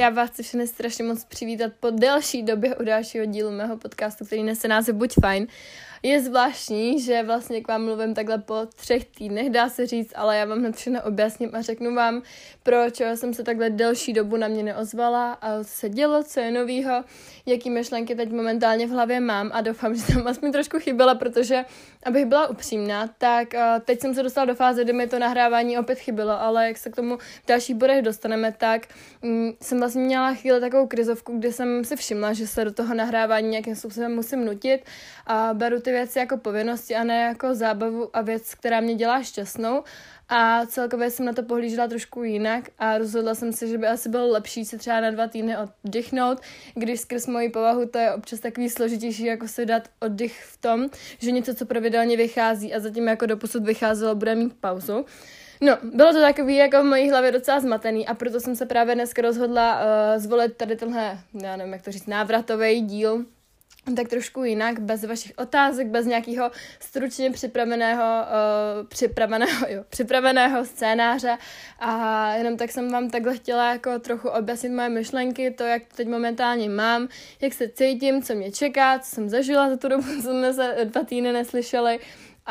Já vás chci všechny strašně moc přivítat po delší době u dalšího dílu mého podcastu, který nese název Buď fajn. Je zvláštní, že vlastně k vám mluvím takhle po třech týdnech, dá se říct, ale já vám hned všechno objasním a řeknu vám, proč jsem se takhle delší dobu na mě neozvala a co se dělo, co je novýho, jaký myšlenky teď momentálně v hlavě mám a doufám, že tam aspoň trošku chyběla, protože abych byla upřímná, tak uh, teď jsem se dostala do fáze, kdy mi to nahrávání opět chybělo, ale jak se k tomu v dalších bodech dostaneme, tak um, jsem vlastně měla chvíli takovou krizovku, kdy jsem si všimla, že se do toho nahrávání nějakým způsobem musím nutit a beru ty věci jako povinnosti a ne jako zábavu a věc, která mě dělá šťastnou a celkově jsem na to pohlížela trošku jinak a rozhodla jsem se, že by asi bylo lepší se třeba na dva týdny oddychnout, když skrz moji povahu to je občas takový složitější, jako si dát oddych v tom, že něco, co pravidelně vychází a zatím jako doposud vycházelo, bude mít pauzu. No, bylo to takový jako v mojí hlavě docela zmatený a proto jsem se právě dneska rozhodla uh, zvolit tady tenhle, já nevím, jak to říct, návratový díl tak trošku jinak, bez vašich otázek, bez nějakého stručně připraveného, uh, připraveného, jo, připraveného scénáře. A jenom tak jsem vám takhle chtěla jako trochu objasnit moje myšlenky, to, jak teď momentálně mám, jak se cítím, co mě čeká, co jsem zažila za tu dobu, co jsme se dva týdny neslyšeli,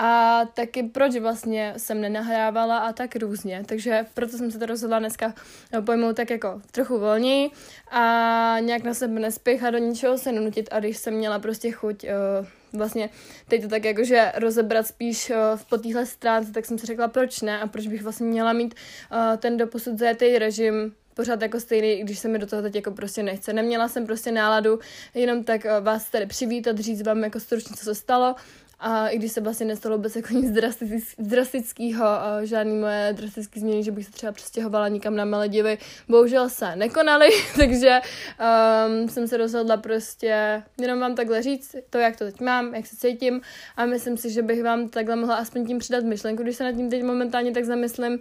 a taky proč vlastně jsem nenahrávala a tak různě. Takže proto jsem se to rozhodla dneska pojmout tak jako trochu volněji a nějak na sebe nespěchat do ničeho se nutit a když jsem měla prostě chuť uh, vlastně teď to tak jakože rozebrat spíš uh, po téhle stránce, tak jsem si řekla, proč ne a proč bych vlastně měla mít uh, ten doposud zajetý režim pořád jako stejný, když se mi do toho teď jako prostě nechce. Neměla jsem prostě náladu jenom tak vás tady přivítat, říct vám jako stručně, co se stalo a i když se vlastně nestalo vůbec jako nic drastického, žádný moje drastické změny, že bych se třeba přestěhovala nikam na Maledivy, bohužel se nekonaly, takže um, jsem se rozhodla prostě jenom vám takhle říct to, jak to teď mám, jak se cítím a myslím si, že bych vám takhle mohla aspoň tím přidat myšlenku, když se nad tím teď momentálně tak zamyslím, um,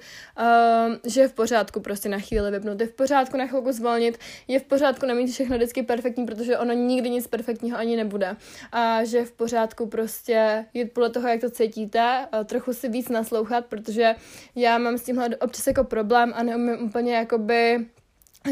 že je v pořádku prostě na chvíli vypnout, je v pořádku na chvilku zvolnit, je v pořádku nemít všechno vždycky perfektní, protože ono nikdy nic perfektního ani nebude a že je v pořádku prostě jít podle toho, jak to cítíte, trochu si víc naslouchat, protože já mám s tímhle občas jako problém a neumím úplně jakoby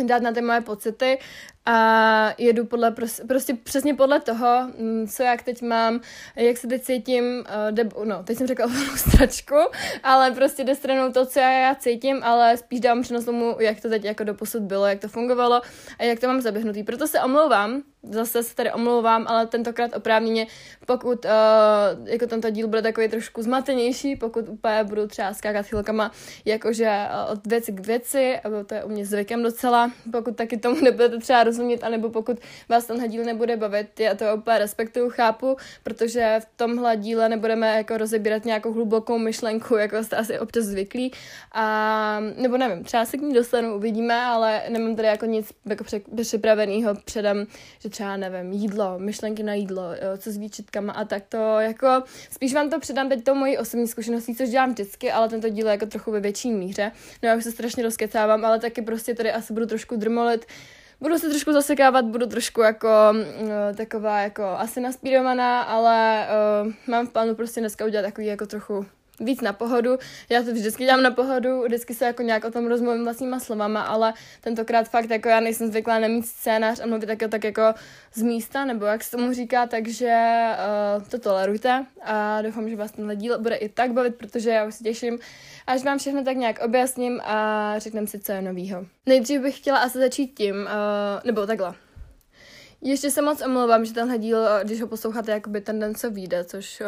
dát na ty moje pocity a jedu podle, prostě přesně podle toho, mm, co jak teď mám, jak se teď cítím, uh, deb, no, teď jsem řekla stračku, ale prostě jde stranou to, co já, já cítím, ale spíš dám přednost tomu, jak to teď jako doposud bylo, jak to fungovalo a jak to mám zaběhnutý. Proto se omlouvám, zase se tady omlouvám, ale tentokrát oprávněně, pokud uh, jako tento díl bude takový trošku zmatenější, pokud úplně budu třeba skákat chvilkama jakože uh, od věci k věci, to je u mě zvykem docela, pokud taky tomu nebudete třeba rozumět, anebo pokud vás ten díl nebude bavit, já to úplně respektuju, chápu, protože v tomhle díle nebudeme jako rozebírat nějakou hlubokou myšlenku, jako jste asi občas zvyklí, a, nebo nevím, třeba se k ní dostanu, uvidíme, ale nemám tady jako nic jako připraveného předem, že třeba, nevím, jídlo, myšlenky na jídlo, jo, co s výčitkama a tak to jako, spíš vám to předám teď to mojí osobní zkušeností, což dělám vždycky, ale tento díl je jako trochu ve větší míře. No já už se strašně rozkecávám, ale taky prostě tady asi budu trošku drmolit, budu se trošku zasekávat, budu trošku jako uh, taková jako asi naspírovaná, ale uh, mám v plánu prostě dneska udělat takový jako trochu víc na pohodu. Já to vždycky dělám na pohodu, vždycky se jako nějak o tom rozmluvím vlastníma slovama, ale tentokrát fakt jako já nejsem zvyklá nemít scénář a mluvit tak, tak jako z místa, nebo jak se tomu říká, takže uh, to tolerujte a doufám, že vás tenhle díl bude i tak bavit, protože já už se těším, až vám všechno tak nějak objasním a řekneme si, co je novýho. Nejdřív bych chtěla asi začít tím, uh, nebo takhle. Ještě se moc omlouvám, že tenhle díl, když ho posloucháte jakoby ten den, vyjde, což uh,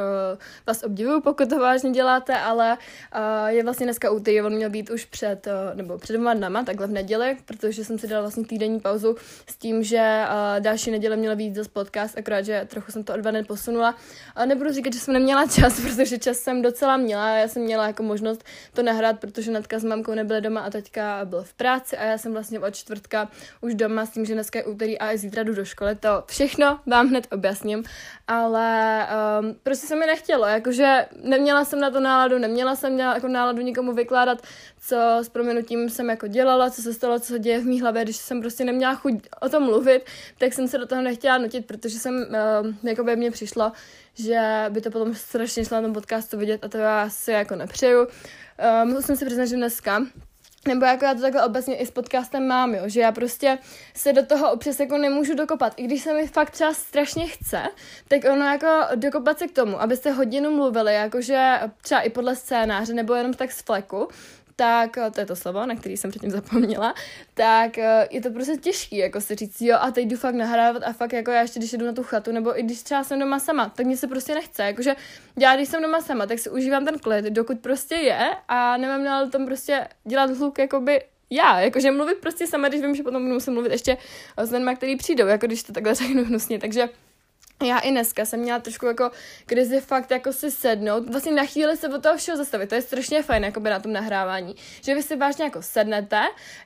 vás obdivuju, pokud to vážně děláte, ale uh, je vlastně dneska úterý, on měl být už před, uh, nebo před dvěma dnama, takhle v neděli, protože jsem si dala vlastně týdenní pauzu s tím, že uh, další neděle měl být zase podcast, akorát, že trochu jsem to o dva dny posunula. A nebudu říkat, že jsem neměla čas, protože čas jsem docela měla, já jsem měla jako možnost to nahrát, protože Natka s mamkou nebyly doma a teďka byl v práci a já jsem vlastně od čtvrtka už doma s tím, že dneska je úterý a zítra jdu do školy školy, to všechno vám hned objasním, ale um, prostě se mi nechtělo, jakože neměla jsem na to náladu, neměla jsem jako náladu nikomu vykládat, co s proměnutím jsem jako dělala, co se stalo, co se děje v mý hlavě, když jsem prostě neměla chuť o tom mluvit, tak jsem se do toho nechtěla nutit, protože jsem, um, jako by mě přišlo, že by to potom strašně šlo na tom podcastu vidět a to já si jako nepřeju. Um, musím si přiznat, že dneska nebo jako já to takhle obecně i s podcastem mám, jo, že já prostě se do toho občas jako nemůžu dokopat. I když se mi fakt třeba strašně chce, tak ono jako dokopat se k tomu, abyste hodinu mluvili, jakože třeba i podle scénáře, nebo jenom tak z fleku, tak to je to slovo, na který jsem předtím zapomněla, tak eh, je to prostě těžký, jako si říct, jo, a teď jdu fakt nahrávat a fakt jako já ještě, když jdu na tu chatu, nebo i když třeba jsem doma sama, tak mě se prostě nechce, jakože já, když jsem doma sama, tak si užívám ten klid, dokud prostě je a nemám na tom prostě dělat hluk, jakoby já, jakože mluvit prostě sama, když vím, že potom budu muset mluvit ještě s lidmi, který přijdou, jako když to takhle řeknu hnusně, takže já i dneska jsem měla trošku jako krizi fakt jako si sednout, vlastně na chvíli se od toho všeho zastavit, to je strašně fajn jako by na tom nahrávání, že vy si vážně jako sednete,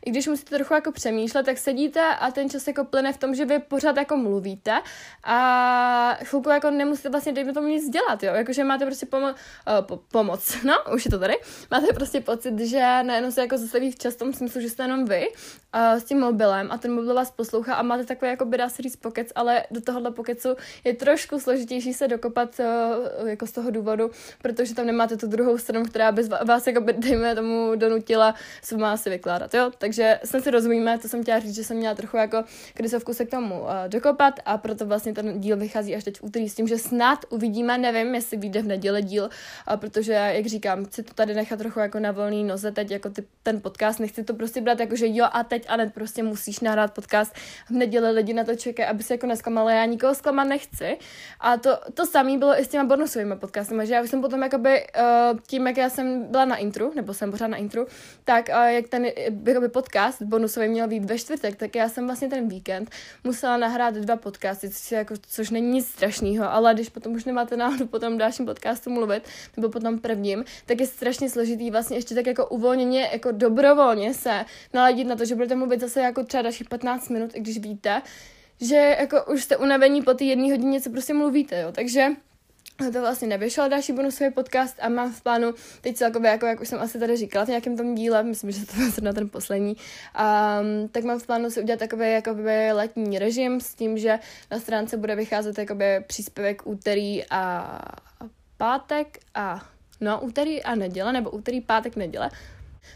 i když musíte trochu jako přemýšlet, tak sedíte a ten čas jako plyne v tom, že vy pořád jako mluvíte a chvilku jako nemusíte vlastně dejme tomu nic dělat, jo, jakože máte prostě pomo- uh, po- pomoc, no, už je to tady, máte prostě pocit, že najednou se jako zastaví v čas tom smyslu, že jste jenom vy uh, s tím mobilem a ten mobil vás poslouchá a máte takový jako by dá se říct pokec, ale do tohohle pokecu je trošku složitější se dokopat uh, jako z toho důvodu, protože tam nemáte tu druhou stranu, která by vás jako by, dejme tomu donutila se má si vykládat, jo? Takže jsme si rozumíme, to jsem chtěla říct, že jsem měla trochu jako krizovku se k tomu uh, dokopat a proto vlastně ten díl vychází až teď v úterý s tím, že snad uvidíme, nevím, jestli vyjde v neděli díl, uh, protože, jak říkám, chci to tady nechat trochu jako na volný noze teď, jako ty, ten podcast, nechci to prostě brát jako, že jo a teď a ne, prostě musíš nahrát podcast v neděli, lidi na to čekají, aby se jako nesklamala, já nikoho zklamat nechci, a to, to samé bylo i s těma bonusovými podcasty, že já už jsem potom jakoby, uh, tím, jak já jsem byla na intru, nebo jsem pořád na intru, tak uh, jak ten jakoby podcast bonusový měl být ve čtvrtek, tak já jsem vlastně ten víkend musela nahrát dva podcasty, což, jako, což není nic strašného, ale když potom už nemáte náhodu po tom dalším podcastu mluvit, nebo po tom prvním, tak je strašně složitý vlastně ještě tak jako uvolněně, jako dobrovolně se naladit na to, že budete mluvit zase jako třeba dalších 15 minut, i když víte, že jako už jste unavení po té jedné hodině, co prostě mluvíte, jo, takže to vlastně nevyšel další bonusový podcast a mám v plánu teď celkově, jako jak už jsem asi tady říkala v nějakém tom díle, myslím, že to byl na ten poslední, um, tak mám v plánu si udělat takový jakoby letní režim s tím, že na stránce bude vycházet jakoby příspěvek úterý a pátek a no úterý a neděle, nebo úterý, pátek, neděle,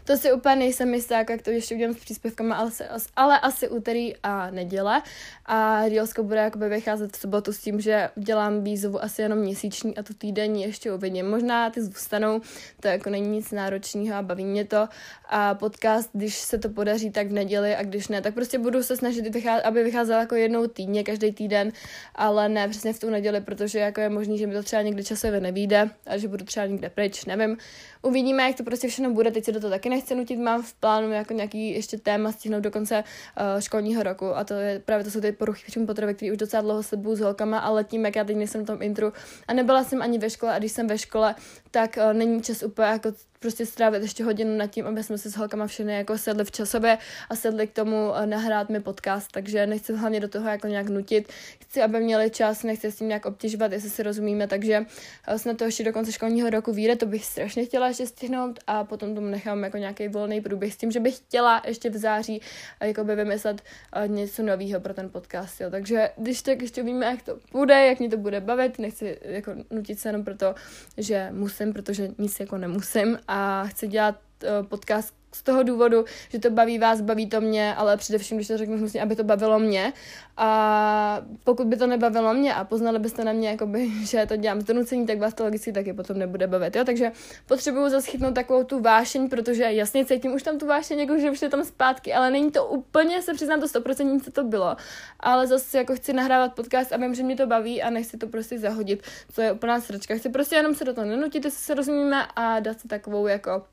to si úplně nejsem jistá, jak to ještě udělám s příspěvkama, ale, ale asi úterý a neděle. A Reelsko bude jakoby vycházet v sobotu s tím, že dělám výzvu asi jenom měsíční a tu týdenní ještě uvidím. Možná ty zůstanou, to jako není nic náročného a baví mě to. A podcast, když se to podaří, tak v neděli a když ne, tak prostě budu se snažit, aby vycházel jako jednou týdně, každý týden, ale ne přesně v tu neděli, protože jako je možný, že mi to třeba někdy časově nevíde a že budu třeba někde pryč, nevím. Uvidíme, jak to prostě všechno bude, teď se do toho taky nechci nutit, mám v plánu jako nějaký ještě téma stihnout do konce uh, školního roku a to je právě to jsou ty poruchy příjmu potravy, které už docela dlouho sleduju s holkama, ale tím, jak já teď nejsem v tom intru. A nebyla jsem ani ve škole a když jsem ve škole, tak uh, není čas úplně jako prostě strávit ještě hodinu nad tím, aby jsme si s holkama všechny jako sedli v časově a sedli k tomu uh, nahrát mi podcast, takže nechci hlavně do toho jako nějak nutit. Chci, aby měli čas, nechci s tím nějak obtěžovat, jestli si rozumíme, takže uh, snad to ještě do konce školního roku vyjde, to bych strašně chtěla ještě stihnout a potom tomu nechám jako nějaký volný průběh s tím, že bych chtěla ještě v září uh, jako by vymyslet něco nového pro ten podcast, jo. takže když tak ještě víme, jak to bude, jak mě to bude bavit, nechci jako nutit se jenom proto, že musím, protože nic jako nemusím a chci dělat uh, podcast z toho důvodu, že to baví vás, baví to mě, ale především, když to řeknu hnusně, aby to bavilo mě. A pokud by to nebavilo mě a poznali byste na mě, jakoby, že to dělám z donucení, tak vás to logicky taky potom nebude bavit. Jo? Takže potřebuju zaschytnout takovou tu vášeň, protože jasně cítím už tam tu vášeň, jako že už je tam zpátky, ale není to úplně, se přiznám to 100% co to bylo. Ale zase jako chci nahrávat podcast a vím, že mě to baví a nechci to prostě zahodit, co je úplná sračka. Chci prostě jenom se do toho nenutit, jestli se rozumíme a dát si takovou jako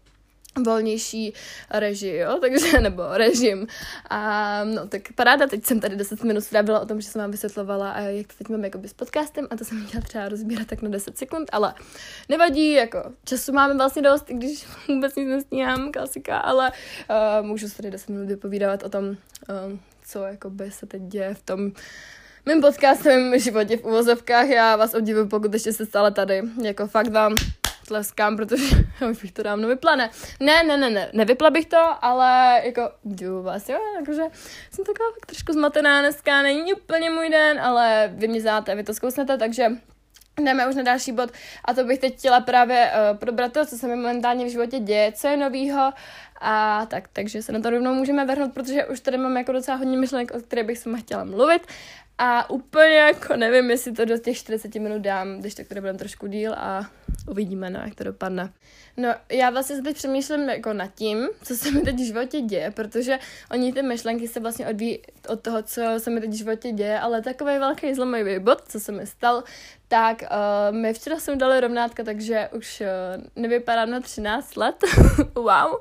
volnější reži, jo, takže, nebo režim. A no, tak paráda, teď jsem tady 10 minut strávila o tom, že jsem vám vysvětlovala, a jak to teď mám jakoby s podcastem a to jsem chtěla třeba rozbírat tak na 10 sekund, ale nevadí, jako času máme vlastně dost, i když vůbec nic nestíhám, klasika, ale uh, můžu se tady 10 minut vypovídat o tom, uh, co jakoby se teď děje v tom mým podcastovém životě v uvozovkách. Já vás obdivuju, pokud ještě jste stále tady. Jako fakt vám tleskám, protože už bych to dávno vypla, ne. Ne, ne, ne, ne, nevypla bych to, ale jako děkuju vás, jo, jakože jsem taková fakt trošku zmatená dneska, není úplně můj den, ale vy mě znáte, vy to zkousnete, takže jdeme už na další bod. A to bych teď chtěla právě uh, probrat to, co se mi momentálně v životě děje, co je novýho. A tak, takže se na to rovnou můžeme vrhnout, protože už tady mám jako docela hodně myšlenek, o které bych sama chtěla mluvit. A úplně jako nevím, jestli to do těch 40 minut dám, když tak to budeme trošku díl a uvidíme, no, jak to dopadne. No, já vlastně teď přemýšlím jako nad tím, co se mi teď v životě děje, protože oni ty myšlenky se vlastně odvíjí od toho, co se mi teď v životě děje, ale takový velký zlomový bod, co se mi stal, tak uh, my včera jsme dali rovnátka, takže už uh, nevypadám na 13 let, wow,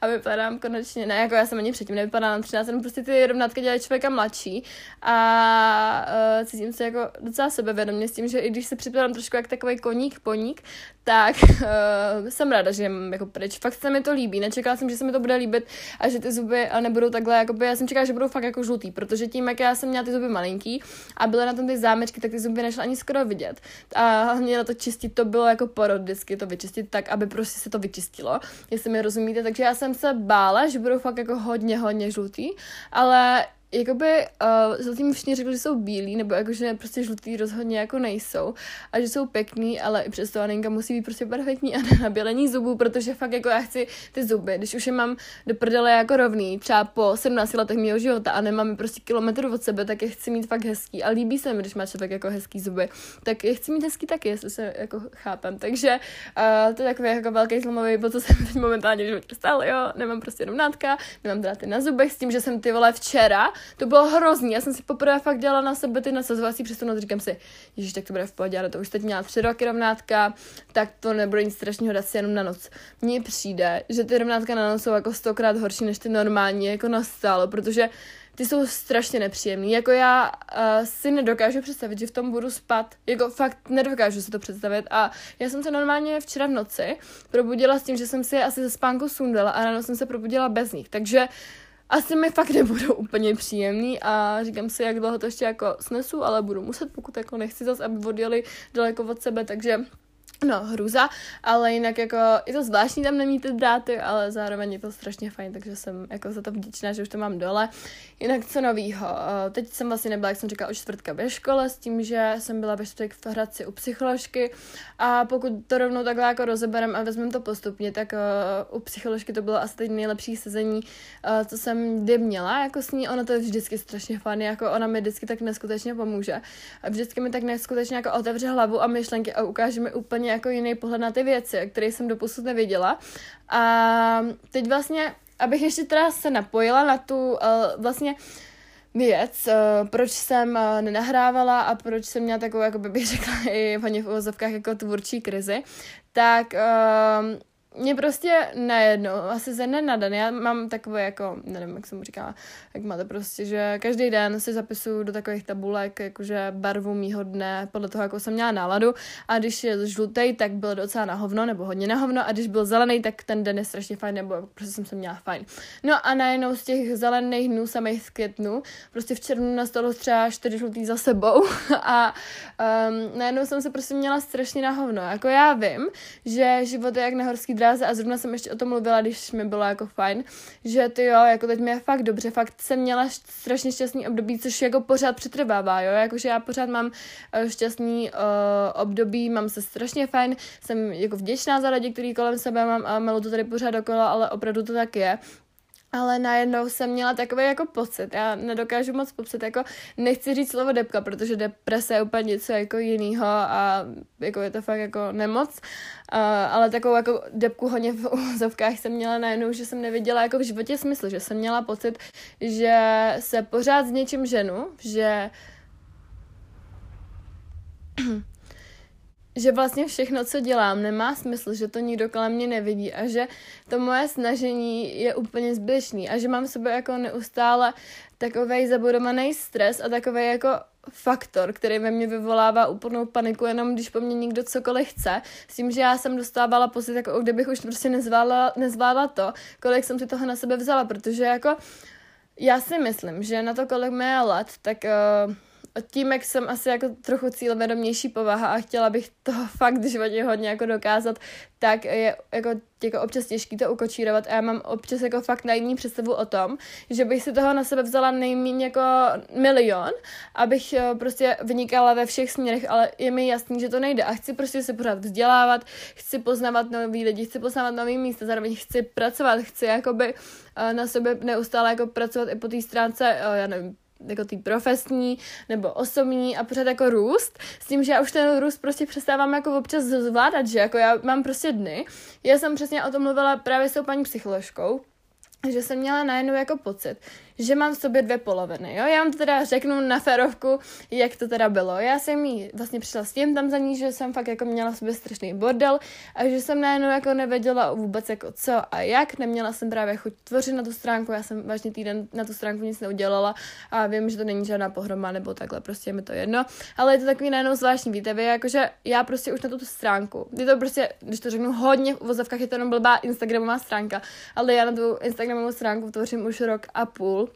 a vypadám konečně, ne, jako já jsem ani předtím nevypadala na 13, jenom prostě ty rovnátka dělají člověka mladší a uh, cítím se jako docela sebevědomě s tím, že i když se připadám trošku jak takový koník, poník, tak uh, jsem ráda, že mám jako pryč. Fakt se mi to líbí. Nečekala jsem, že se mi to bude líbit a že ty zuby nebudou takhle, jakoby, já jsem čekala, že budou fakt jako žlutý, protože tím, jak já jsem měla ty zuby malinký a byly na tom ty zámečky, tak ty zuby nešly ani skoro vidět. A hlavně na to čistit, to bylo jako porod vždycky to vyčistit tak, aby prostě se to vyčistilo, jestli mi rozumíte. Takže já jsem se bála, že budou fakt jako hodně, hodně žlutý, ale jakoby uh, zatím všichni řekli, že jsou bílí, nebo jakože prostě žlutý rozhodně jako nejsou a že jsou pěkný, ale i přesto Aninka musí být prostě perfektní a na bělení zubů, protože fakt jako já chci ty zuby, když už je mám do prdele jako rovný, třeba po 17 letech mého života a nemám prostě kilometr od sebe, tak je chci mít fakt hezký. A líbí se mi, když má člověk jako hezký zuby, tak je chci mít hezký taky, jestli se jako chápem, takže uh, to je takový jako velký zlomový bod, co jsem teď momentálně v stal, jo, nemám prostě nátka, nemám dráty na zubech s tím, že jsem ty vole včera to bylo hrozný. Já jsem si poprvé fakt dělala na sebe ty nasazovací přesunout. Říkám si, ježiš, tak to bude v pohodě, ale to už teď měla tři roky rovnátka, tak to nebude nic strašného dát si jenom na noc. Mně přijde, že ty rovnátka na noc jsou jako stokrát horší než ty normální, jako na stálo, protože ty jsou strašně nepříjemný. Jako já uh, si nedokážu představit, že v tom budu spát. Jako fakt nedokážu si to představit. A já jsem se normálně včera v noci probudila s tím, že jsem si asi ze spánku sundala a ráno jsem se probudila bez nich. Takže asi mi fakt nebudou úplně příjemný a říkám si, jak dlouho to ještě jako snesu, ale budu muset, pokud jako nechci zase, aby odjeli daleko od sebe, takže No, hruza, ale jinak jako je to zvláštní tam nemít ty dráty, ale zároveň je to strašně fajn, takže jsem jako za to vděčná, že už to mám dole. Jinak co novýho? Eh, teď jsem vlastně nebyla, jak jsem říkala, od čtvrtka ve škole s tím, že jsem byla ve čtvrtek v Hradci u psycholožky a pokud to rovnou takhle jako rozeberem a vezmeme to postupně, tak uh, u psycholožky to bylo asi teď nejlepší sezení, uh, co jsem kdy měla, jako s ní, ono to je vždycky strašně fajn, jako ona mi vždycky tak neskutečně pomůže. Vždycky mi tak neskutečně jako otevře hlavu a myšlenky a ukáže mi úplně jako jiný pohled na ty věci, které jsem doposud nevěděla. A teď vlastně, abych ještě teda se napojila na tu uh, vlastně věc, uh, proč jsem uh, nenahrávala a proč jsem měla takovou, jako bych řekla, i v uvozovkách jako tvůrčí krizi, tak uh, mě prostě najednou, asi ze dne na den, já mám takové jako, nevím, jak jsem mu říkala, jak máte prostě, že každý den si zapisuju do takových tabulek, jakože barvu mýho dne, podle toho, jako jsem měla náladu a když je žlutý, tak byl docela na hovno, nebo hodně na hovno a když byl zelený, tak ten den je strašně fajn, nebo prostě jsem se měla fajn. No a najednou z těch zelených dnů, samých z květnu, prostě v červnu nastalo třeba čtyři žlutý za sebou a um, najednou jsem se prostě měla strašně na hovno. Jako já vím, že život je jak na horský dráze a zrovna jsem ještě o tom mluvila, když mi bylo jako fajn, že ty jo, jako teď mi je fakt dobře, fakt jsem měla strašně šťastný období, což jako pořád přetrvává, jo, jakože já pořád mám eh, šťastný uh, období, mám se strašně fajn, jsem jako vděčná za lidi, který kolem sebe mám a milu to tady pořád dokola, ale opravdu to tak je. Ale najednou jsem měla takový jako pocit, já nedokážu moc popsat, jako nechci říct slovo depka, protože deprese je úplně něco jako jinýho a jako je to fakt jako nemoc, uh, ale takovou jako depku hodně v úzovkách jsem měla najednou, že jsem neviděla jako v životě smysl, že jsem měla pocit, že se pořád s něčím ženu, že že vlastně všechno, co dělám, nemá smysl, že to nikdo kolem mě nevidí a že to moje snažení je úplně zbytečný a že mám sobě jako neustále takový zabudovaný stres a takový jako faktor, který ve mně vyvolává úplnou paniku, jenom když po mně někdo cokoliv chce, s tím, že já jsem dostávala pocit, jako kdybych už prostě nezvládla, nezvládla to, kolik jsem si toho na sebe vzala, protože jako já si myslím, že na to, kolik mi je let, tak uh, tím, jak jsem asi jako trochu cílevědomější povaha a chtěla bych toho fakt životě hodně jako dokázat, tak je jako, jako občas těžký to ukočírovat. A já mám občas jako fakt naivní představu o tom, že bych si toho na sebe vzala nejméně jako milion, abych eh, prostě vynikala ve všech směrech, ale je mi jasný, že to nejde. A chci prostě se pořád vzdělávat, chci poznávat nový lidi, chci poznávat nový místa, zároveň chci pracovat, chci jakoby eh, na sebe neustále jako pracovat i po té stránce, eh, já nevím, jako tý profesní nebo osobní a pořád jako růst, s tím, že já už ten růst prostě přestávám jako občas zvládat, že jako já mám prostě dny. Já jsem přesně o tom mluvila právě s tou paní psycholožkou, že jsem měla najednou jako pocit, že mám v sobě dvě poloviny, jo. Já vám to teda řeknu na férovku, jak to teda bylo. Já jsem jí vlastně přišla s tím tam za ní, že jsem fakt jako měla v sobě strašný bordel a že jsem najednou jako nevěděla vůbec jako co a jak. Neměla jsem právě chuť tvořit na tu stránku, já jsem vážně týden na tu stránku nic neudělala a vím, že to není žádná pohroma nebo takhle, prostě je mi to jedno. Ale je to takový najednou zvláštní, víte, vy, jakože já prostě už na tuto stránku, je to prostě, když to řeknu hodně v uvozovkách, je to jenom blbá Instagramová stránka, ale já na tu Instagramovou stránku tvořím už rok a půl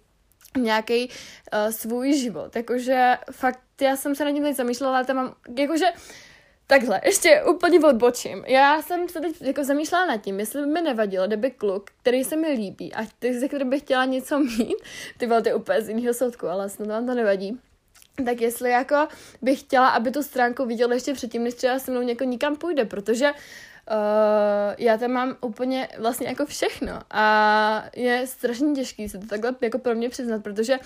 nějaký uh, svůj život. Jakože fakt, já jsem se na tím teď zamýšlela, ale tam mám, jakože Takhle, ještě úplně odbočím. Já jsem se teď jako zamýšlela nad tím, jestli by mi nevadilo, kdyby kluk, který se mi líbí a ze který bych chtěla něco mít, ty byl ty úplně z jiného soudku, ale snad vám to nevadí, tak jestli jako bych chtěla, aby tu stránku viděla ještě předtím, než třeba se mnou něko nikam půjde, protože uh, já tam mám úplně vlastně jako všechno a je strašně těžký se to takhle jako pro mě přiznat, protože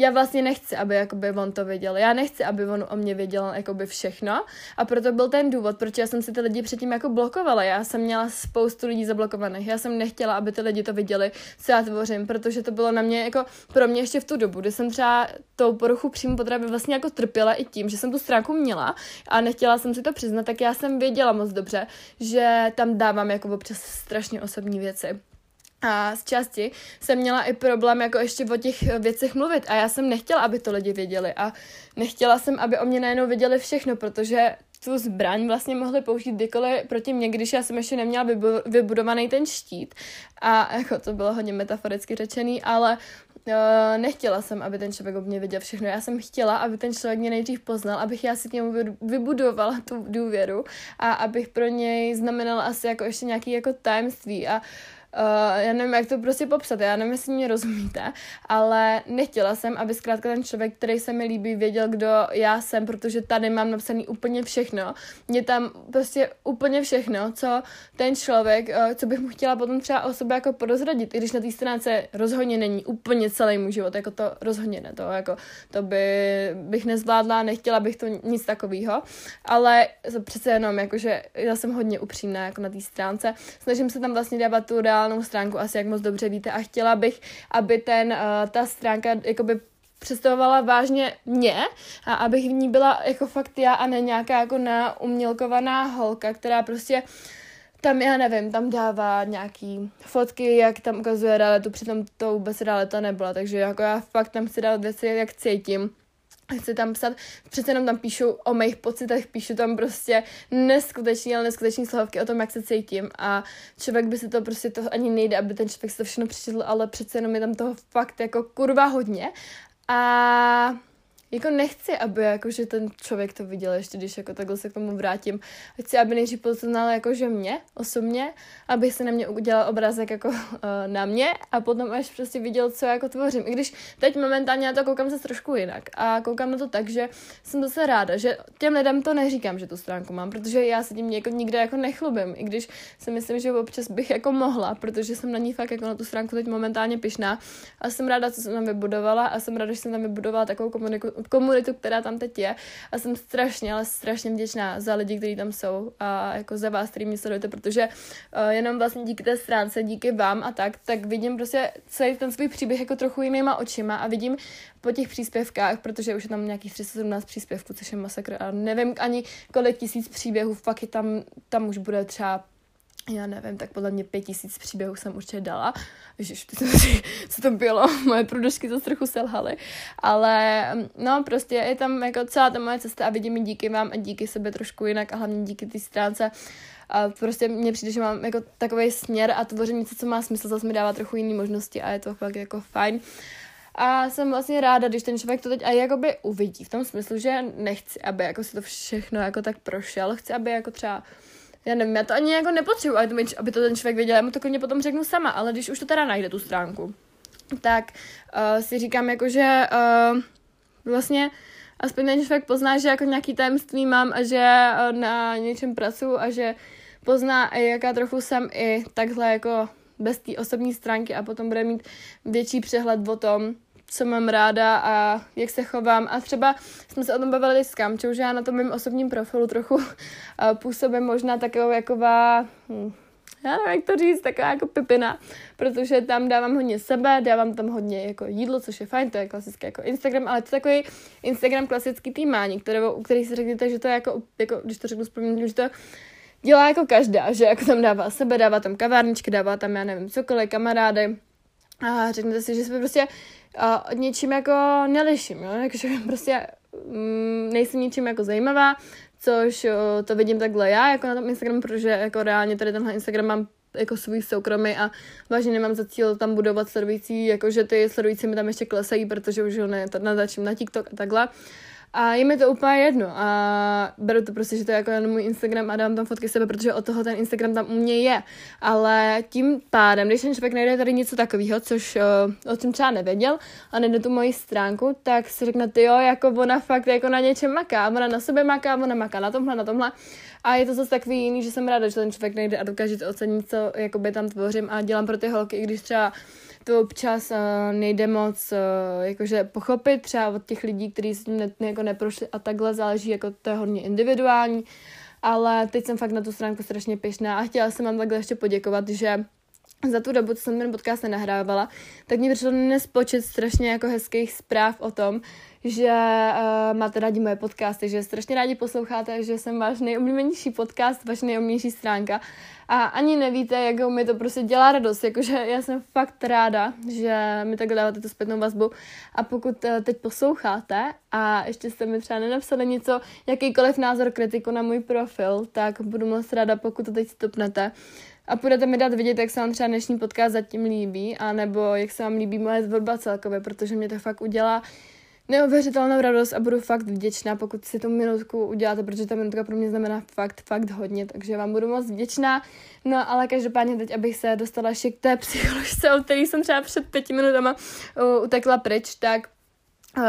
já vlastně nechci, aby jakoby on to věděl. Já nechci, aby on o mě věděl jakoby všechno a proto byl ten důvod, proč já jsem si ty lidi předtím jako blokovala. Já jsem měla spoustu lidí zablokovaných. Já jsem nechtěla, aby ty lidi to viděli, co já tvořím, protože to bylo na mě jako pro mě ještě v tu dobu, kdy jsem třeba tou poruchu přímo potravy vlastně jako trpěla i tím, že jsem tu stránku měla a nechtěla jsem si to přiznat, tak já jsem věděla moc dobře, že tam dávám jako občas strašně osobní věci. A z části jsem měla i problém jako ještě o těch věcech mluvit a já jsem nechtěla, aby to lidi věděli a nechtěla jsem, aby o mě najednou věděli všechno, protože tu zbraň vlastně mohli použít kdykoliv proti mě, když já jsem ještě neměla vybudovaný ten štít. A jako to bylo hodně metaforicky řečený, ale uh, nechtěla jsem, aby ten člověk o mě věděl všechno. Já jsem chtěla, aby ten člověk mě nejdřív poznal, abych já si k němu vybudovala tu důvěru a abych pro něj znamenala asi jako ještě nějaký jako tajemství a uh, Uh, já nevím, jak to prostě popsat, já nevím, jestli mě rozumíte, ale nechtěla jsem, aby zkrátka ten člověk, který se mi líbí, věděl, kdo já jsem, protože tady mám napsaný úplně všechno. Je tam prostě úplně všechno, co ten člověk, uh, co bych mu chtěla potom třeba o sobě jako podozradit, i když na té stránce rozhodně není úplně celý můj život, jako to rozhodně ne, to jako, to by, bych nezvládla, nechtěla bych to nic takového, ale přece jenom, jakože já jsem hodně upřímná jako na té stránce, snažím se tam vlastně dávat tu reálnou stránku, asi jak moc dobře víte, a chtěla bych, aby ten, uh, ta stránka jakoby představovala vážně mě a abych v ní byla jako fakt já a ne nějaká jako naumělkovaná holka, která prostě tam, já nevím, tam dává nějaký fotky, jak tam ukazuje realitu, přitom to vůbec realita nebyla, takže jako já fakt tam chci dát věci, jak cítím chci tam psat, přece jenom tam píšu o mých pocitech, píšu tam prostě neskutečný, ale neskutečný slohovky o tom, jak se cítím. A člověk by si to prostě to ani nejde, aby ten člověk si to všechno přečetl, ale přece jenom je tam toho fakt jako kurva hodně. A jako nechci, aby jakože ten člověk to viděl, ještě když jako takhle se k tomu vrátím. Chci, aby nejdřív poznal jakože mě osobně, aby se na mě udělal obrázek jako uh, na mě a potom až prostě viděl, co jako tvořím. I když teď momentálně na to koukám se trošku jinak a koukám na to tak, že jsem zase ráda, že těm lidem to neříkám, že tu stránku mám, protože já se tím jako nikde jako nechlubím, i když si myslím, že občas bych jako mohla, protože jsem na ní fakt jako na tu stránku teď momentálně pišná a jsem ráda, co jsem tam vybudovala a jsem ráda, že jsem tam vybudovala takovou komuniku- komunitu, která tam teď je. A jsem strašně, ale strašně vděčná za lidi, kteří tam jsou a jako za vás, který mě sledujete, protože uh, jenom vlastně díky té stránce, díky vám a tak, tak vidím prostě celý ten svůj příběh jako trochu jinýma očima a vidím po těch příspěvkách, protože už je tam nějakých 317 příspěvků, což je masakr a nevím ani kolik tisíc příběhů, fakt je tam, tam už bude třeba já nevím, tak podle mě pět tisíc příběhů jsem určitě dala. Ježiš, co to bylo, moje průdušky to trochu selhaly. Ale no, prostě je tam jako celá ta moje cesta a vidím díky vám a díky sebe trošku jinak a hlavně díky té stránce. A prostě mně přijde, že mám jako takový směr a tvořím něco, co má smysl, zase mi dává trochu jiné možnosti a je to fakt jako fajn. A jsem vlastně ráda, když ten člověk to teď a jakoby uvidí, v tom smyslu, že nechci, aby jako si to všechno jako tak prošel, chci, aby jako třeba já nevím, já to ani jako nepotřebuji, aby to, ten člověk věděl, já mu to klidně potom řeknu sama, ale když už to teda najde tu stránku, tak uh, si říkám jako, že uh, vlastně aspoň ten člověk pozná, že jako nějaký tajemství mám a že uh, na něčem pracuji a že pozná, jaká trochu jsem i takhle jako bez té osobní stránky a potom bude mít větší přehled o tom, co mám ráda a jak se chovám. A třeba jsme se o tom bavili s Kamčou, že já na tom mém osobním profilu trochu působím možná takovou jaková, hm, já nevím, jak to říct, taková jako pipina, protože tam dávám hodně sebe, dávám tam hodně jako jídlo, což je fajn, to je klasický jako Instagram, ale to je takový Instagram klasický týmání, který, u který si řeknete, že to je jako, jako když to řeknu správně, že to dělá jako každá, že jako tam dává sebe, dává tam kavárničky, dává tam, já nevím, cokoliv, kamarády, a řeknete si, že se prostě uh, něčím jako neliším, jo? Takže prostě mm, nejsem ničím jako zajímavá, což uh, to vidím takhle já jako na tom Instagramu, protože jako reálně tady tenhle Instagram mám jako svůj soukromý a vážně nemám za cíl tam budovat sledující, jakože ty sledující mi tam ještě klesají, protože už ho ne, na TikTok a takhle. A je mi to úplně jedno a beru to prostě, že to je jako na můj Instagram a dám tam fotky sebe, protože od toho ten Instagram tam u mě je. Ale tím pádem, když ten člověk najde tady něco takového, což uh, o tom třeba nevěděl a nejde tu moji stránku, tak si řekne, ty jo, jako ona fakt jako na něčem maká, ona na sebe maká, ona maká na tomhle, na tomhle. A je to zase takový jiný, že jsem ráda, že ten člověk nejde a dokáže to ocenit, co jakoby tam tvořím a dělám pro ty holky, i když třeba to občas uh, nejde moc uh, jakože pochopit třeba od těch lidí, kteří s tím ne, jako neprošli a takhle záleží, jako to je hodně individuální, ale teď jsem fakt na tu stránku strašně pyšná a chtěla jsem vám takhle ještě poděkovat, že za tu dobu, co jsem ten podcast nenahrávala, tak mi přišlo nespočet strašně jako hezkých zpráv o tom, že uh, máte rádi moje podcasty, že strašně rádi posloucháte, že jsem váš nejoblíbenější podcast, vaše nejoblíbenější stránka. A ani nevíte, jak mi to prostě dělá radost, jakože já jsem fakt ráda, že mi tak dáváte tu zpětnou vazbu. A pokud uh, teď posloucháte a ještě jste mi třeba nenapsali něco, jakýkoliv názor, kritiku na můj profil, tak budu moc ráda, pokud to teď stopnete. A budete mi dát vidět, jak se vám třeba dnešní podcast zatím líbí, anebo jak se vám líbí moje zvodba celkově, protože mě to fakt udělá neuvěřitelnou radost a budu fakt vděčná, pokud si tu minutku uděláte, protože ta minutka pro mě znamená fakt, fakt hodně, takže vám budu moc vděčná. No ale každopádně teď, abych se dostala ještě k té psycholožce, o který jsem třeba před pěti minutama uh, utekla pryč, tak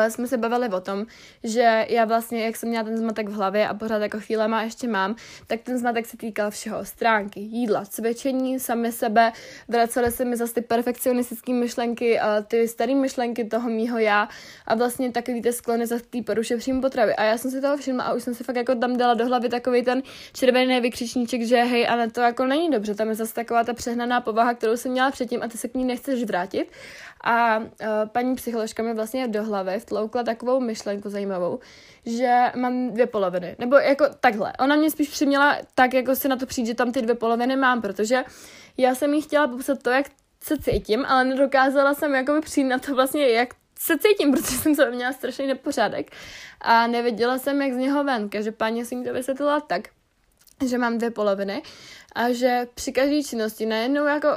jsme se bavili o tom, že já vlastně, jak jsem měla ten zmatek v hlavě a pořád jako chvíle má ještě mám, tak ten zmatek se týkal všeho. Stránky, jídla, cvičení, sami sebe, vracely se mi zase ty perfekcionistické myšlenky a ty staré myšlenky toho mýho já a vlastně takový ty sklony za ty poruše přímo potravy. A já jsem si toho všimla a už jsem si fakt jako tam dala do hlavy takový ten červený vykřičníček, že hej, ale to jako není dobře, tam je zase taková ta přehnaná povaha, kterou jsem měla předtím a ty se k ní nechceš vrátit. A uh, paní psycholožka mi vlastně do hlavy vtloukla takovou myšlenku zajímavou, že mám dvě poloviny. Nebo jako takhle. Ona mě spíš přiměla tak, jako si na to přijít, že tam ty dvě poloviny mám, protože já jsem jí chtěla popsat to, jak se cítím, ale nedokázala jsem jakoby přijít na to vlastně, jak se cítím, protože jsem se měla strašný nepořádek a nevěděla jsem, jak z něho ven. Každopádně jsem to vysvětlila tak, že mám dvě poloviny a že při každé činnosti najednou jako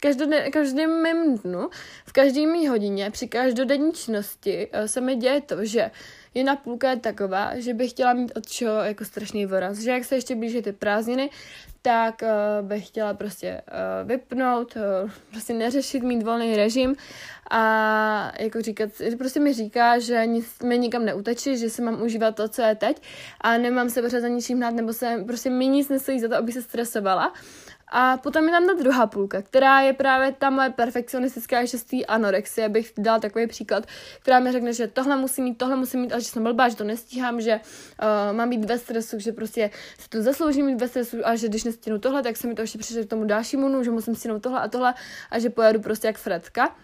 každode, každém mém dnu, v každé mý hodině, při každodenní činnosti eh, se mi děje to, že jedna půlka je taková, že bych chtěla mít od čeho jako strašný voraz, že jak se ještě blíží ty prázdniny, tak uh, bych chtěla prostě uh, vypnout, uh, prostě neřešit, mít volný režim a jako říkat, prostě mi říká, že nic, mi nikam neutečí, že si mám užívat to, co je teď a nemám se pořád za ničím hnát, nebo se prostě mi nic nestojí za to, aby se stresovala a potom je tam ta druhá půlka, která je právě ta moje perfekcionistická šestý anorexie, bych dal takový příklad, která mi řekne, že tohle musím mít, tohle musím mít, a že jsem blbá, že to nestíhám, že uh, mám být ve stresu, že prostě se to zaslouží mít ve stresu a že když nestínu tohle, tak se mi to ještě přišlo k tomu dalšímu nu, že musím stihnout tohle a tohle a že pojedu prostě jak Fredka.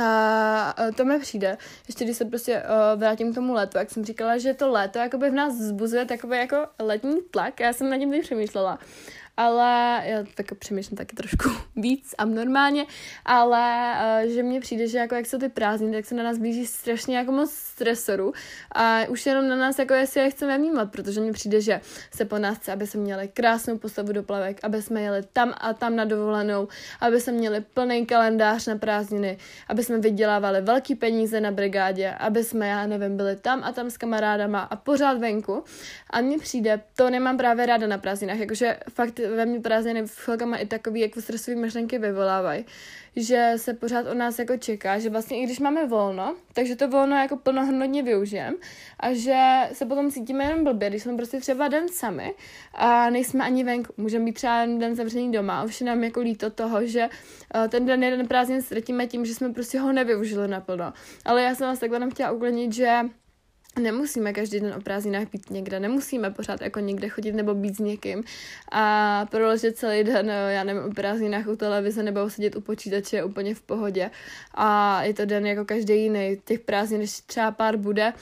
A to mi přijde, ještě když se prostě uh, vrátím k tomu létu, jak jsem říkala, že to léto jakoby v nás zbuzuje takový jako letní tlak, já jsem na tím přemýšlela. Ale já tak přemýšlím taky trošku víc a normálně, ale uh, že mně přijde, že jako jak jsou ty prázdniny, tak se na nás blíží strašně jako moc stresoru a už jenom na nás jako jestli je chceme vnímat, protože mně přijde, že se po nás chce, aby jsme měli krásnou postavu do plavek, aby jsme jeli tam a tam na dovolenou, aby jsme měli plný kalendář na prázdniny, aby jsme vydělávali velký peníze na brigádě, aby jsme, já nevím, byli tam a tam s kamarádama a pořád venku. A mně přijde, to nemám právě ráda na prázdninách, jakože fakt ve mně prázdniny chvilkama i takový jako stresový myšlenky vyvolávají, že se pořád o nás jako čeká, že vlastně i když máme volno, takže to volno jako plnohodnotně využijem a že se potom cítíme jenom blbě, když jsme prostě třeba den sami a nejsme ani venku. Můžeme být třeba den zavřený doma už je nám jako líto toho, že eh, ten den jeden prázdnin ztratíme tím, že jsme prostě ho nevyužili naplno. Ale já jsem vás takhle chtěla uklidnit, že Nemusíme každý den o prázdninách být někde, nemusíme pořád jako někde chodit nebo být s někým a proležet celý den, já nevím, o prázdninách u televize nebo sedět u počítače je úplně v pohodě a je to den jako každý jiný. Těch prázdnin, když třeba pár bude,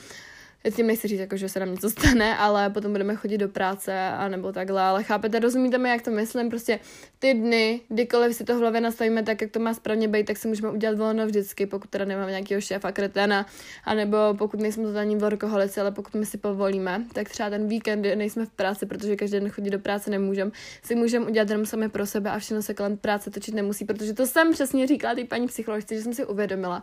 tím nechci říct, jako, že se nám něco stane, ale potom budeme chodit do práce a nebo takhle, ale chápete, rozumíte mi, jak to myslím, prostě ty dny, kdykoliv si to v hlavě nastavíme tak, jak to má správně být, tak si můžeme udělat volno vždycky, pokud teda nemáme nějakého šéfa kreténa, anebo pokud nejsme totální workoholici, ale pokud my si povolíme, tak třeba ten víkend, kdy nejsme v práci, protože každý den chodit do práce nemůžeme, si můžeme udělat jenom sami pro sebe a všechno se kolem práce točit nemusí, protože to jsem přesně říkala ty paní psycholožce, že jsem si uvědomila,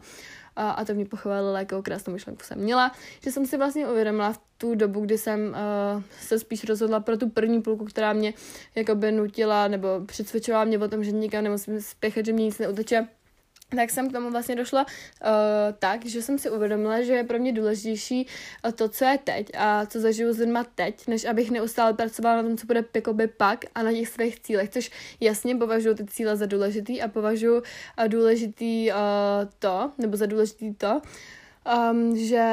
a, a to mě pochválila, jakou krásnou myšlenku jsem měla, že jsem si vlastně uvědomila v tu dobu, kdy jsem uh, se spíš rozhodla pro tu první půlku, která mě jakoby nutila nebo přesvědčovala mě o tom, že nikam nemusím spěchat, že mě nic neuteče, tak jsem k tomu vlastně došla uh, tak, že jsem si uvědomila, že je pro mě důležitější uh, to, co je teď a co zažiju s lidma teď, než abych neustále pracovala na tom, co bude jakoby pak a na těch svých cílech, což jasně považuji ty cíle za důležitý a považuji uh, důležitý uh, to, nebo za důležitý to, um, že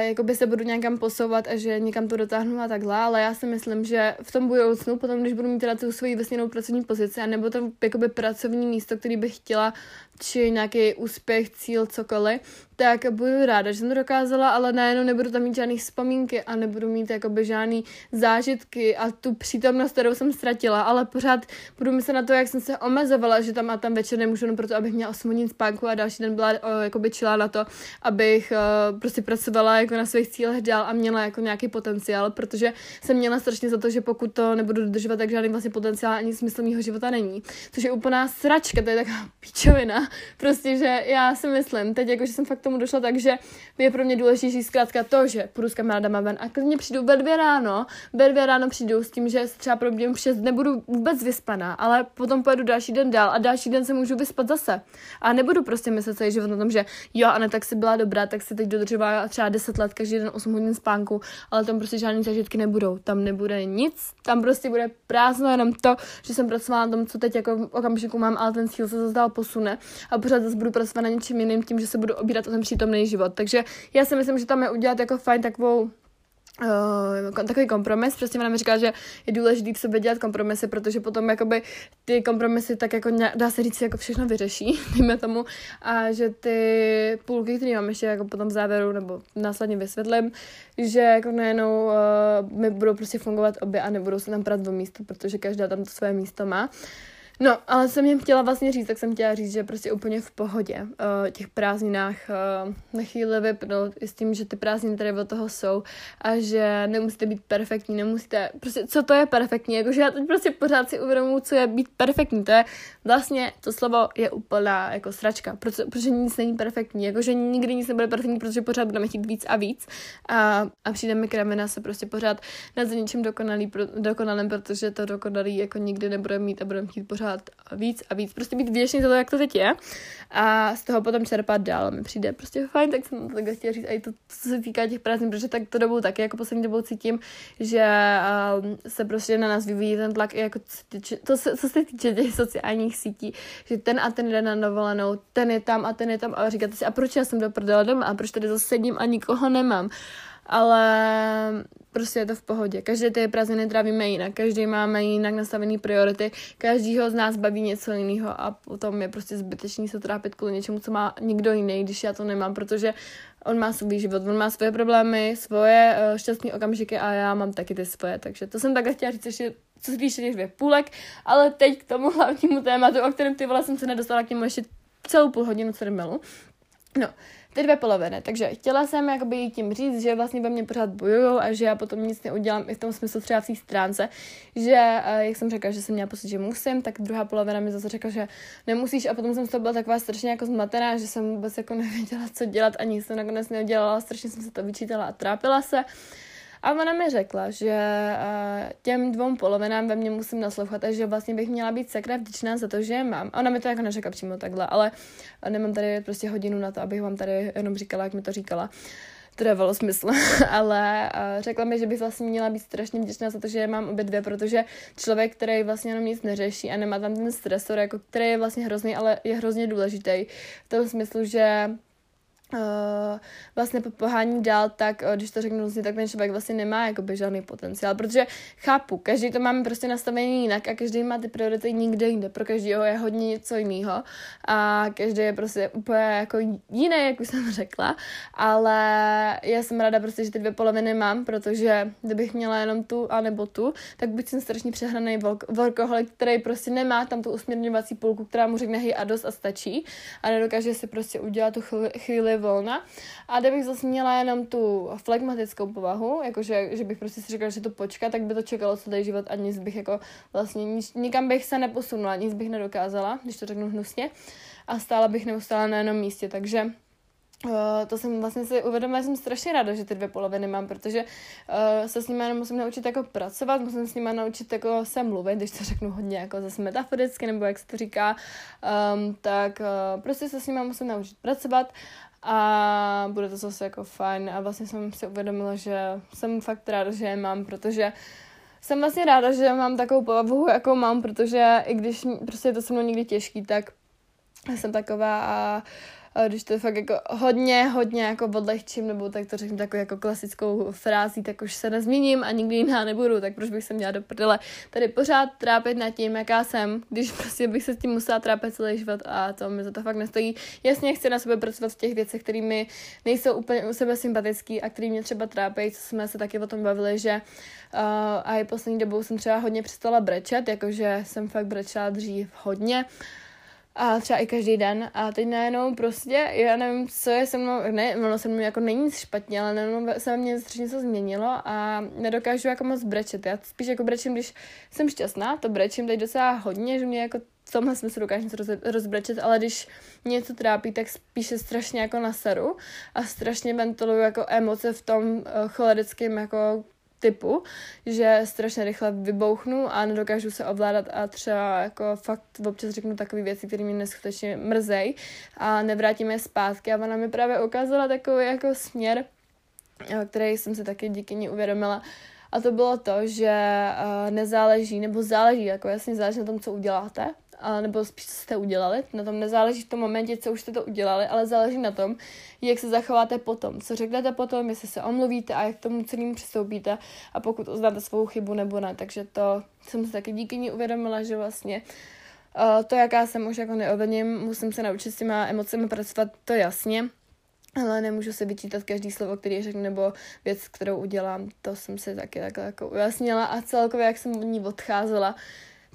jakoby se budu někam posouvat a že někam to dotáhnu a takhle, ale já si myslím, že v tom budoucnu, potom když budu mít teda tu svoji vesněnou pracovní pozici, nebo to jakoby pracovní místo, který bych chtěla, či nějaký úspěch, cíl, cokoliv, tak budu ráda, že jsem to dokázala, ale najednou nebudu tam mít žádné vzpomínky a nebudu mít jakoby žádný zážitky a tu přítomnost, kterou jsem ztratila, ale pořád budu myslet na to, jak jsem se omezovala, že tam a tam večer nemůžu, no proto abych měla 8 hodin spánku a další den byla o, jakoby čila na to, abych o, prostě pracovala jako na svých cílech dál a měla jako nějaký potenciál, protože jsem měla strašně za to, že pokud to nebudu dodržovat, tak žádný vlastně potenciál ani smysl mého života není. Což je úplná sračka, to je taková píčovina. Prostě, že já si myslím, teď jako, že jsem fakt tomu došla tak, že je pro mě důležitější zkrátka to, že půjdu s kamarádama ven a klidně přijdu ve dvě ráno, ve dvě ráno přijdu s tím, že třeba pro mě šest nebudu vůbec vyspaná, ale potom pojedu další den dál a další den se můžu vyspat zase. A nebudu prostě myslet celý život na tom, že jo, a ne, tak si byla dobrá, tak si teď dodržová třeba 10 let, každý den 8 hodin spánku, ale tam prostě žádný zažitky nebudou. Tam nebude nic, tam prostě bude prázdno jenom to, že jsem pracovala na tom, co teď jako v okamžiku mám, ale ten cíl se zase posune a pořád zase budu pracovat na něčem jiným tím, že se budu obírat o přítomný život. Takže já si myslím, že tam je udělat jako fajn takovou Uh, takový kompromis, prostě ona mi říká, že je důležité v sobě dělat kompromisy, protože potom jakoby ty kompromisy tak jako dá se říct jako všechno vyřeší, dejme tomu, a že ty půlky, které mám ještě jako potom v závěru nebo následně vysvětlím, že jako najednou uh, mi budou prostě fungovat obě a nebudou se tam prát do místo, protože každá tam to své místo má. Uh, No, ale jsem jim chtěla vlastně říct, tak jsem chtěla říct, že prostě úplně v pohodě uh, těch prázdninách uh, na chvíli vypnout s tím, že ty prázdniny tady od toho jsou a že nemusíte být perfektní, nemusíte, prostě co to je perfektní, jakože já teď prostě pořád si uvědomuji, co je být perfektní, to je vlastně, to slovo je úplná jako sračka, protože, protože nic není perfektní, jakože nikdy nic nebude perfektní, protože pořád budeme chtít víc a víc a, a přijde mi kramena se prostě pořád nad něčím dokonalý, pro, dokonalým, protože to dokonalý jako nikdy nebudeme mít a budeme chtít pořád pořád víc a víc, prostě být věčný za to, jak to teď je. A z toho potom čerpat dál. Mi přijde prostě fajn, tak jsem to takhle chtěla říct i to, co se týká těch prázdnin, protože tak to dobou taky jako poslední dobou cítím, že um, se prostě na nás vyvíjí ten tlak i jako to, co se týče těch sociálních sítí, že ten a ten jde na dovolenou, ten je tam a ten je tam a říkáte si, a proč já jsem do prdela doma? A proč tady zase sedím a nikoho nemám? Ale prostě je to v pohodě. Každé ty prázdniny trávíme jinak, každý máme jinak nastavený priority, každýho z nás baví něco jiného a potom je prostě zbytečný se trápit kvůli něčemu, co má někdo jiný, když já to nemám, protože on má svůj život, on má svoje problémy, svoje uh, šťastné okamžiky a já mám taky ty svoje, takže to jsem takhle chtěla říct ještě co se týče těch dvě půlek, ale teď k tomu hlavnímu tématu, o kterém ty vole jsem se nedostala k němu ještě celou půl hodinu cermelu. No, ty dvě poloviny. Takže chtěla jsem jakoby tím říct, že vlastně ve mně pořád bojují a že já potom nic neudělám i v tom smyslu třeba v té stránce, že eh, jak jsem řekla, že jsem měla pocit, že musím, tak druhá polovina mi zase řekla, že nemusíš a potom jsem z toho byla taková strašně jako zmatená, že jsem vůbec jako nevěděla, co dělat a nic jsem nakonec neudělala, strašně jsem se to vyčítala a trápila se. A ona mi řekla, že uh, těm dvou polovinám ve mně musím naslouchat a že vlastně bych měla být sakra vděčná za to, že je mám. Ona mi to jako neřekla přímo takhle, ale nemám tady prostě hodinu na to, abych vám tady jenom říkala, jak mi to říkala. To dávalo smysl, ale uh, řekla mi, že bych vlastně měla být strašně vděčná za to, že je mám obě dvě, protože člověk, který vlastně jenom nic neřeší a nemá tam ten stresor, jako který je vlastně hrozný, ale je hrozně důležitý v tom smyslu, že uh, vlastně pohání dál, tak uh, když to řeknu vlastně, tak ten člověk vlastně nemá jakoby žádný potenciál, protože chápu, každý to máme prostě nastavený jinak a každý má ty priority nikde jinde, pro každého je hodně něco jiného a každý je prostě úplně jako jiný, jak už jsem řekla, ale já jsem ráda prostě, že ty dvě poloviny mám, protože kdybych měla jenom tu a nebo tu, tak buď jsem strašně přehraný workoholik, který prostě nemá tam tu usměrňovací půlku, která mu řekne hej a dost a stačí. A nedokáže si prostě udělat tu chvíli, volna. A kdybych zase měla jenom tu flegmatickou povahu, jakože že bych prostě si říkala, že to počká, tak by to čekalo celý život a nic bych jako vlastně, nic, nikam bych se neposunula, nic bych nedokázala, když to řeknu hnusně. A stála bych neustále na jednom místě, takže Uh, to jsem vlastně si uvědomila, jsem strašně ráda, že ty dvě poloviny mám, protože uh, se s nimi jenom musím naučit jako pracovat, musím s nimi naučit jako se mluvit, když to řeknu hodně jako zase metaforicky, nebo jak se to říká, um, tak uh, prostě se s nimi musím naučit pracovat a bude to zase jako fajn. A vlastně jsem si uvědomila, že jsem fakt ráda, že je mám, protože jsem vlastně ráda, že mám takovou povahu, jakou mám, protože i když prostě je to se mnou někdy těžký, tak jsem taková a když to je fakt jako hodně, hodně jako odlehčím, nebo tak to řeknu takovou jako klasickou frází, tak už se nezměním a nikdy jiná nebudu, tak proč bych se měla do prdele tady pořád trápit nad tím, jaká jsem, když prostě bych se s tím musela trápit celý život a to mi za to fakt nestojí. Jasně chci na sebe pracovat v těch věcech, které mi nejsou úplně u sebe sympatický a které mě třeba trápí, co jsme se taky o tom bavili, že uh, a i poslední dobou jsem třeba hodně přestala brečet, jakože jsem fakt brečela dřív hodně, a třeba i každý den a teď najednou prostě, já nevím, co je se mnou, ne, ono se mnou jako není nic špatně, ale najednou se mě strašně něco změnilo a nedokážu jako moc brečet. Já spíš jako brečím, když jsem šťastná, to brečím teď docela hodně, že mě jako v tomhle smyslu dokážu něco roz, rozbrečet, ale když něco trápí, tak spíše strašně jako na seru a strašně ventiluju jako emoce v tom uh, cholerickém jako typu, že strašně rychle vybouchnu a nedokážu se ovládat a třeba jako fakt občas řeknu takové věci, které mě neskutečně mrzej a nevrátím je zpátky. A ona mi právě ukázala takový jako směr, který jsem si taky díky ní uvědomila, a to bylo to, že uh, nezáleží, nebo záleží, jako jasně záleží na tom, co uděláte, a nebo spíš co jste udělali. Na tom nezáleží v tom momentě, co už jste to udělali, ale záleží na tom, jak se zachováte potom, co řeknete potom, jestli se omluvíte a jak k tomu celému přistoupíte a pokud uznáte svou chybu nebo ne. Takže to jsem se taky díky ní uvědomila, že vlastně uh, to, jaká jsem už jako neovením, musím se naučit s těma emocemi pracovat, to jasně, ale nemůžu se vyčítat každý slovo, který řeknu, nebo věc, kterou udělám. To jsem si taky takhle jako ujasnila a celkově, jak jsem od ní odcházela,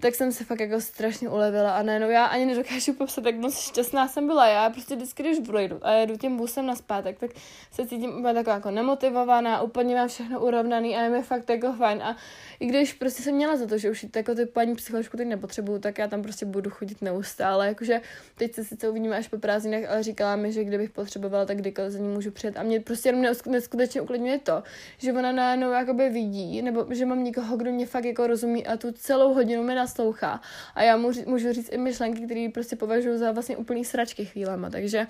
tak jsem se fakt jako strašně ulevila a najednou já ani nedokážu popsat, jak moc šťastná jsem byla. Já prostě vždycky, když jdu a jedu tím busem na zpátek, tak se cítím úplně taková jako nemotivovaná, úplně mám všechno urovnaný a je mi fakt jako fajn. A i když prostě jsem měla za to, že už jako ty paní psycholožku teď nepotřebuju, tak já tam prostě budu chodit neustále. Jakože teď se sice uvidíme až po prázdninách, ale říkala mi, že kdybych potřebovala, tak kdykoliv za ní můžu přijet. A mě prostě jenom neskutečně uklidňuje to, že ona najednou jakoby vidí, nebo že mám někoho, kdo mě fakt jako rozumí a tu celou hodinu mi naslouchá. A já můžu, můžu říct i myšlenky, které prostě považuji za vlastně úplný sračky chvílema. Takže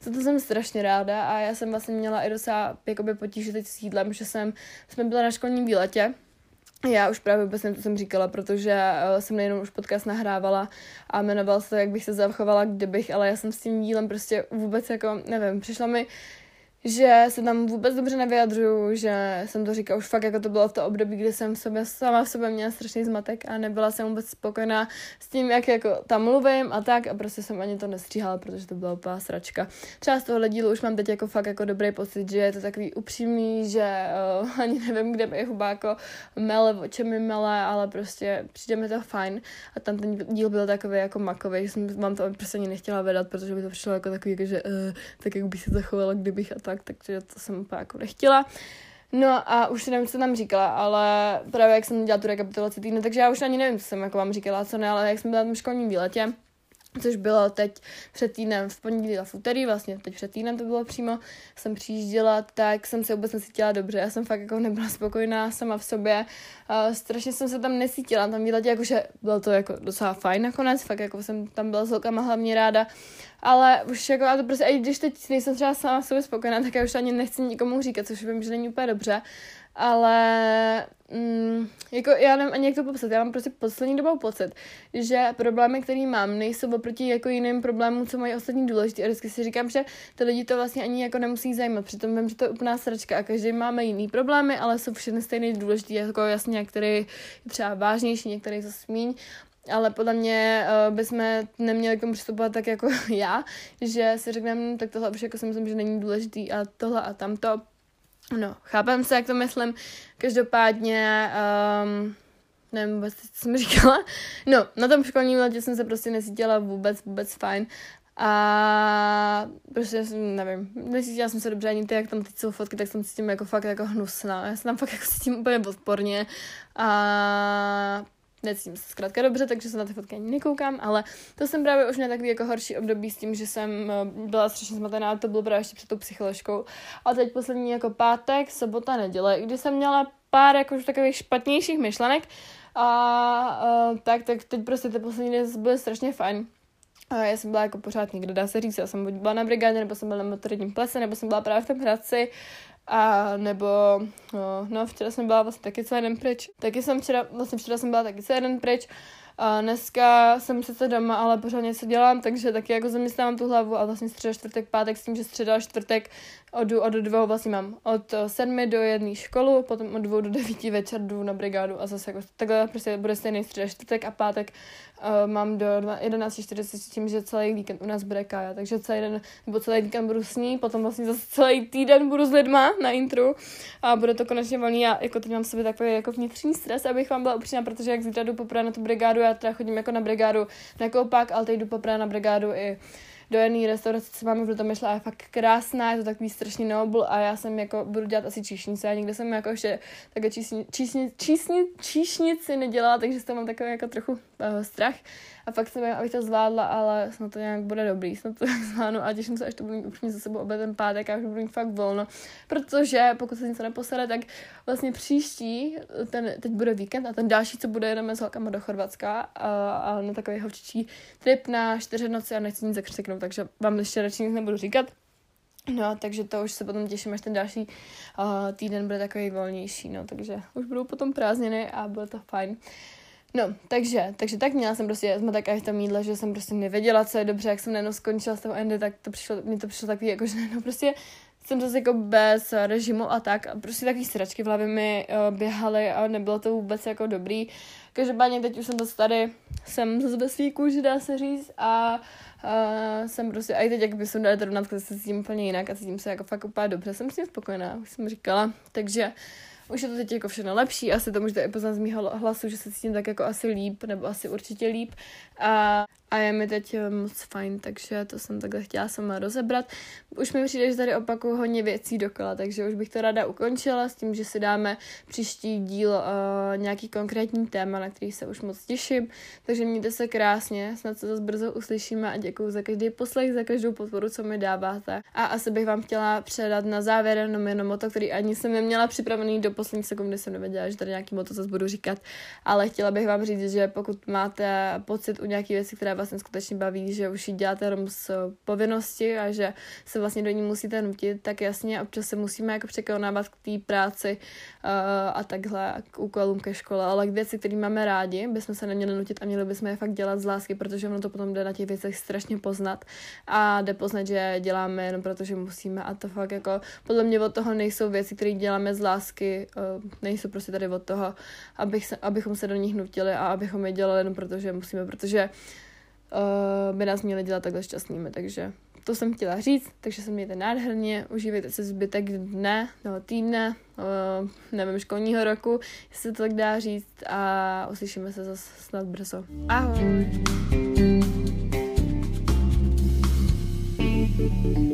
za to jsem strašně ráda a já jsem vlastně měla i docela jakoby potíže teď s jídlem, že jsem, jsme byla na školním výletě já už právě vůbec co jsem říkala, protože eh, jsem nejenom už podcast nahrávala a jmenoval se to, jak bych se zachovala, kdybych, ale já jsem s tím dílem prostě vůbec jako, nevím, přišla mi, že se tam vůbec dobře nevyjadřuju, že jsem to říkala už fakt, jako to bylo v to období, kdy jsem v sobě, sama v sobě měla strašný zmatek a nebyla jsem vůbec spokojená s tím, jak jako tam mluvím a tak. A prostě jsem ani to nestříhala, protože to byla úplná sračka. Třeba z tohohle dílu už mám teď jako fakt jako dobrý pocit, že je to takový upřímný, že uh, ani nevím, kde mi hubáko mele, o čem mi mele, ale prostě přijde mi to fajn. A tam ten díl byl takový jako makový, že jsem vám to prostě ani nechtěla vedat, protože by to přišlo jako takový, jako, že uh, tak jak bych se zachovala, kdybych a tak tak, takže to jsem úplně jako nechtěla. No a už nevím, co tam říkala, ale právě jak jsem dělala tu rekapitulaci týdne, takže já už ani nevím, co jsem jako vám říkala, co ne, ale jak jsme byla na tom školním výletě, což bylo teď před týdnem v pondělí a v úterý, vlastně teď před týdnem to bylo přímo, jsem přijížděla, tak jsem se vůbec necítila dobře, já jsem fakt jako nebyla spokojená sama v sobě, uh, strašně jsem se tam necítila na tom výletě, jakože bylo to jako docela fajn nakonec, fakt jako jsem tam byla s holkama hlavně ráda, ale už jako, a to prostě, i když teď nejsem třeba sama sobě spokojená, tak já už ani nechci nikomu říkat, což vím, že není úplně dobře, ale mm, jako já nevím ani jak to popsat, já mám prostě poslední dobou pocit, že problémy, které mám, nejsou oproti jako jiným problémům, co mají ostatní důležitý. A vždycky si říkám, že ty lidi to vlastně ani jako nemusí zajímat, přitom vím, že to je úplná sračka a každý máme jiný problémy, ale jsou všechny stejně důležitý, jako jasně některý je třeba vážnější, některý to smíň ale podle mě uh, bychom neměli k tomu přistupovat tak jako já, že si řekneme, tak tohle už jako si myslím, že není důležitý a tohle a tamto. No, chápem se, jak to myslím. Každopádně, um, nevím vůbec, co jsem říkala. No, na tom školním letě jsem se prostě necítila vůbec, vůbec fajn. A prostě jsem, nevím, necítila jsem se dobře ani ty, jak tam teď jsou fotky, tak jsem cítím jako fakt jako hnusná. Já se tam fakt jako cítím úplně podporně. A necítím se zkrátka dobře, takže se na ty fotky ani nekoukám, ale to jsem právě už měla takový jako horší období s tím, že jsem eh, byla strašně zmatená, a to bylo právě ještě před tou psycholožkou. A teď poslední jako pátek, sobota, neděle, kdy jsem měla pár jako takových špatnějších myšlenek, a uh, tak, tak teď prostě ty poslední dny byly strašně fajn. A já jsem byla jako pořád někde, dá se říct, já jsem buď byla na brigádě, nebo jsem byla na motorním plese, nebo jsem byla právě v tom Hradci a nebo, no, no, včera jsem byla vlastně taky celý den pryč. Taky jsem včera, vlastně včera jsem byla taky celý den pryč. A dneska jsem sice doma, ale pořád něco dělám, takže taky jako zaměstnávám tu hlavu a vlastně středa, čtvrtek, pátek s tím, že středa, čtvrtek od, od dvou vlastně mám. Od sedmi do jedné školu, potom od dvou do devíti večer jdu na brigádu a zase jako takhle prostě bude stejný středa, čtvrtek a pátek uh, mám do 11.40 s tím, že celý víkend u nás bude kája, takže celý den, nebo celý víkend budu s ní, potom vlastně zase celý týden budu s lidma na intru a bude to konečně volný. A jako teď mám sobě takový jako vnitřní stres, abych vám byla upřímná, protože jak zítra jdu poprvé na tu brigádu, já teda chodím jako na brigádu na koupák, ale teď jdu poprvé na brigádu i do jedné restaurace, co máme v myšla, a je fakt krásná, je to takový strašný nobl a já jsem jako, budu dělat asi číšnice a někde jsem jako ještě také čísni, čísni, čísni, číšnici nedělala, takže jsem mám takový jako trochu uh, strach a fakt jsem abych to zvládla, ale snad to nějak bude dobrý, snad to zvládnu a těším se, až to budu mít upřímně za sebou obě ten pátek a už budu mít fakt volno, protože pokud se něco neposede, tak vlastně příští, ten, teď bude víkend a ten další, co bude, jdeme s holkama do Chorvatska a, a na takový hovčičí trip na čtyři noci a nechci nic zakřiknout, takže vám ještě radši nic nebudu říkat. No, takže to už se potom těším, až ten další uh, týden bude takový volnější, no, takže už budou potom prázdniny a bude to fajn. No, takže, takže tak měla jsem prostě zmatek a v tom jídle, že jsem prostě nevěděla, co je dobře, jak jsem najednou skončila z toho endy, tak to přišlo, mi to přišlo takový, jako že no prostě jsem zase jako bez režimu a tak a prostě takový sračky v hlavě mi uh, běhaly a nebylo to vůbec jako dobrý. Každopádně teď už jsem to tady, jsem zase ve svý kůži, dá se říct a uh, jsem prostě, a i teď jak by jsem dala to rovnat, se cítím úplně jinak a cítím se jako fakt úplně dobře, jsem s tím spokojená, už jsem říkala, takže už je to teď jako všechno lepší, asi to můžete i poznat z mýho hlasu, že se cítím tak jako asi líp, nebo asi určitě líp. A a je mi teď eh, moc fajn, takže to jsem takhle chtěla sama rozebrat. Už mi přijde, že tady opakuju hodně věcí dokola, takže už bych to ráda ukončila s tím, že si dáme příští díl uh, nějaký konkrétní téma, na který se už moc těším. Takže mějte se krásně, snad se zase brzo uslyšíme a děkuji za každý poslech, za každou podporu, co mi dáváte. A asi bych vám chtěla předat na závěr jenom jenom moto, který ani jsem neměla připravený do poslední sekundy, jsem nevěděla, že tady nějaký moto zase budu říkat, ale chtěla bych vám říct, že pokud máte pocit u nějaké věci, která vás vlastně skutečně baví, že už ji děláte jenom z povinnosti a že se vlastně do ní musíte nutit, tak jasně občas se musíme jako překonávat k té práci uh, a takhle k úkolům ke škole, ale k věci, které máme rádi, bychom se neměli nutit a měli bychom je fakt dělat z lásky, protože ono to potom jde na těch věcech strašně poznat. A jde poznat, že děláme jenom proto, že musíme. A to fakt jako podle mě od toho nejsou věci, které děláme z lásky, uh, nejsou prostě tady od toho, abych se, abychom se do nich nutili a abychom je dělali jenom proto, že musíme, protože uh, by nás měli dělat takhle šťastnými, takže to jsem chtěla říct, takže se mějte nádherně, užívejte se zbytek dne nebo týdne, uh, nevím, školního roku, jestli to tak dá říct a uslyšíme se zase snad brzo. Ahoj! thank you